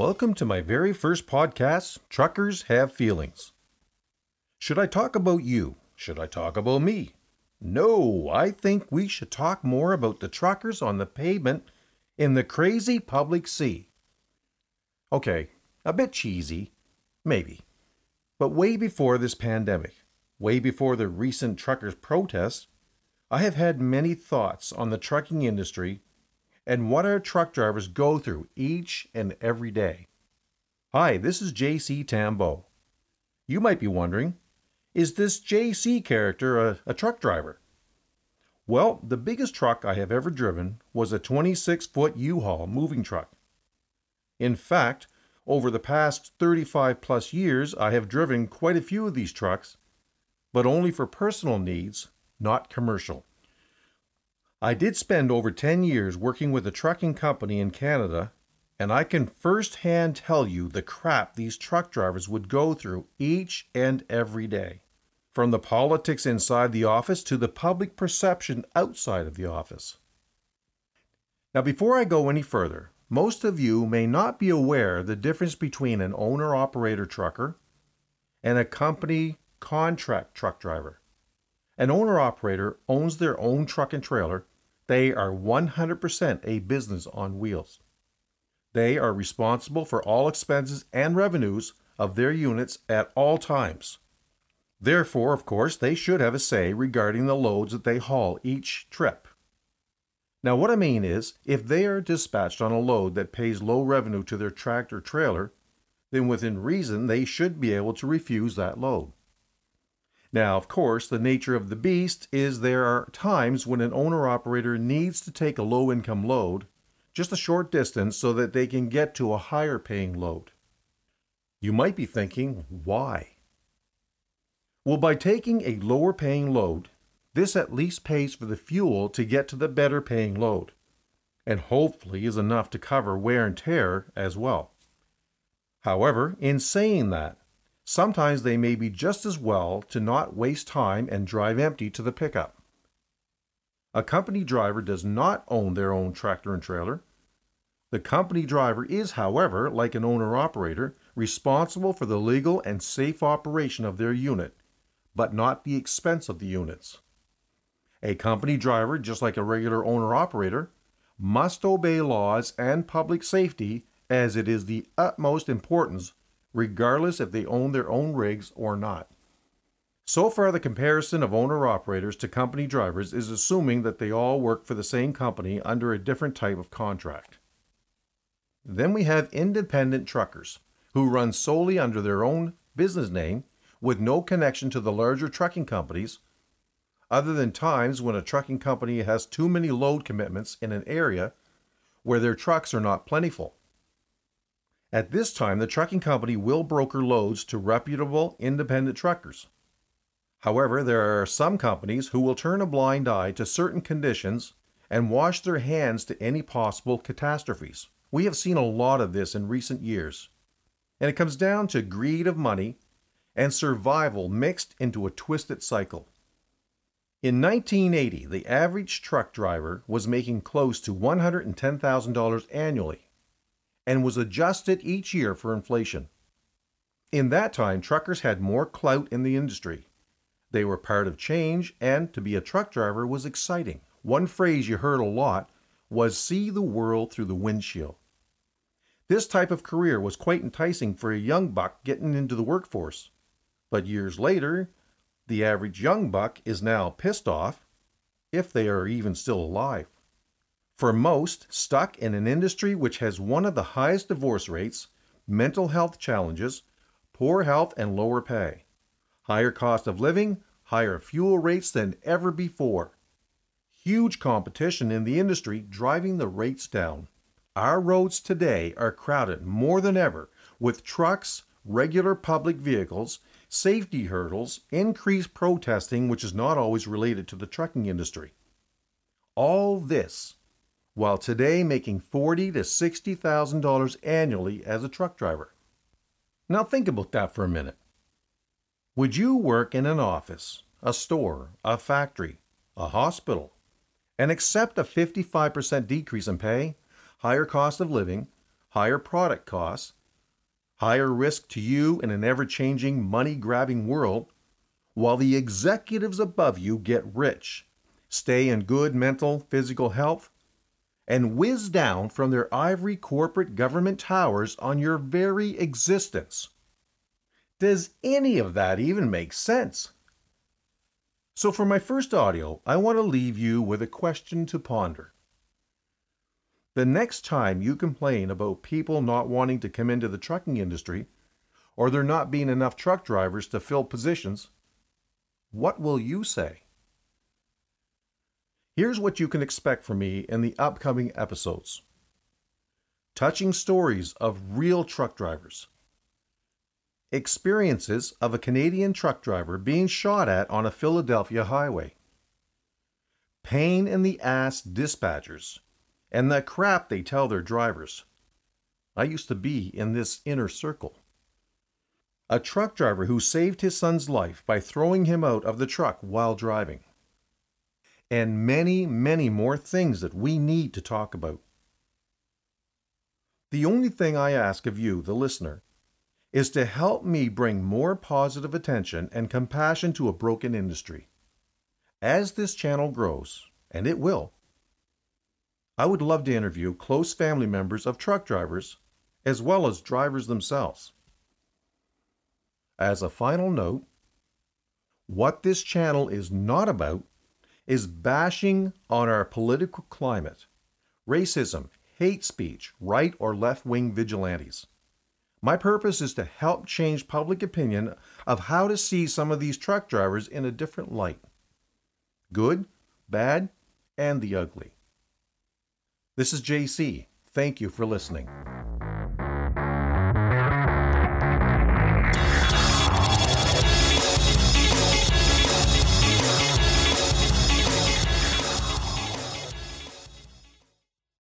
Welcome to my very first podcast, Truckers Have Feelings. Should I talk about you? Should I talk about me? No, I think we should talk more about the truckers on the pavement in the crazy public sea. Okay, a bit cheesy, maybe. But way before this pandemic, way before the recent truckers' protests, I have had many thoughts on the trucking industry and what our truck drivers go through each and every day. Hi, this is JC Tambo. You might be wondering, is this JC character a, a truck driver? Well, the biggest truck I have ever driven was a 26 foot U Haul moving truck. In fact, over the past 35 plus years, I have driven quite a few of these trucks, but only for personal needs, not commercial. I did spend over 10 years working with a trucking company in Canada, and I can firsthand tell you the crap these truck drivers would go through each and every day. From the politics inside the office to the public perception outside of the office. Now, before I go any further, most of you may not be aware the difference between an owner operator trucker and a company contract truck driver. An owner operator owns their own truck and trailer they are 100% a business on wheels. They are responsible for all expenses and revenues of their units at all times. Therefore, of course, they should have a say regarding the loads that they haul each trip. Now, what I mean is, if they are dispatched on a load that pays low revenue to their tractor trailer, then within reason they should be able to refuse that load. Now, of course, the nature of the beast is there are times when an owner operator needs to take a low income load just a short distance so that they can get to a higher paying load. You might be thinking, why? Well, by taking a lower paying load, this at least pays for the fuel to get to the better paying load, and hopefully is enough to cover wear and tear as well. However, in saying that, Sometimes they may be just as well to not waste time and drive empty to the pickup. A company driver does not own their own tractor and trailer. The company driver is, however, like an owner operator, responsible for the legal and safe operation of their unit, but not the expense of the units. A company driver, just like a regular owner operator, must obey laws and public safety as it is the utmost importance regardless if they own their own rigs or not. So far, the comparison of owner operators to company drivers is assuming that they all work for the same company under a different type of contract. Then we have independent truckers who run solely under their own business name with no connection to the larger trucking companies, other than times when a trucking company has too many load commitments in an area where their trucks are not plentiful. At this time, the trucking company will broker loads to reputable independent truckers. However, there are some companies who will turn a blind eye to certain conditions and wash their hands to any possible catastrophes. We have seen a lot of this in recent years. And it comes down to greed of money and survival mixed into a twisted cycle. In 1980, the average truck driver was making close to $110,000 annually and was adjusted each year for inflation. In that time, truckers had more clout in the industry. They were part of change, and to be a truck driver was exciting. One phrase you heard a lot was see the world through the windshield. This type of career was quite enticing for a young buck getting into the workforce. But years later, the average young buck is now pissed off, if they are even still alive for most stuck in an industry which has one of the highest divorce rates, mental health challenges, poor health, and lower pay, higher cost of living, higher fuel rates than ever before. Huge competition in the industry driving the rates down. Our roads today are crowded more than ever with trucks, regular public vehicles, safety hurdles, increased protesting, which is not always related to the trucking industry. All this while today making forty to sixty thousand dollars annually as a truck driver. Now think about that for a minute. Would you work in an office, a store, a factory, a hospital, and accept a 55% decrease in pay, higher cost of living, higher product costs, higher risk to you in an ever changing, money grabbing world, while the executives above you get rich, stay in good mental, physical health, and whiz down from their ivory corporate government towers on your very existence. Does any of that even make sense? So, for my first audio, I want to leave you with a question to ponder. The next time you complain about people not wanting to come into the trucking industry, or there not being enough truck drivers to fill positions, what will you say? Here's what you can expect from me in the upcoming episodes touching stories of real truck drivers, experiences of a Canadian truck driver being shot at on a Philadelphia highway, pain in the ass dispatchers and the crap they tell their drivers. I used to be in this inner circle. A truck driver who saved his son's life by throwing him out of the truck while driving. And many, many more things that we need to talk about. The only thing I ask of you, the listener, is to help me bring more positive attention and compassion to a broken industry. As this channel grows, and it will, I would love to interview close family members of truck drivers, as well as drivers themselves. As a final note, what this channel is not about is bashing on our political climate, racism, hate speech, right or left wing vigilantes. My purpose is to help change public opinion of how to see some of these truck drivers in a different light good, bad, and the ugly. This is JC. Thank you for listening.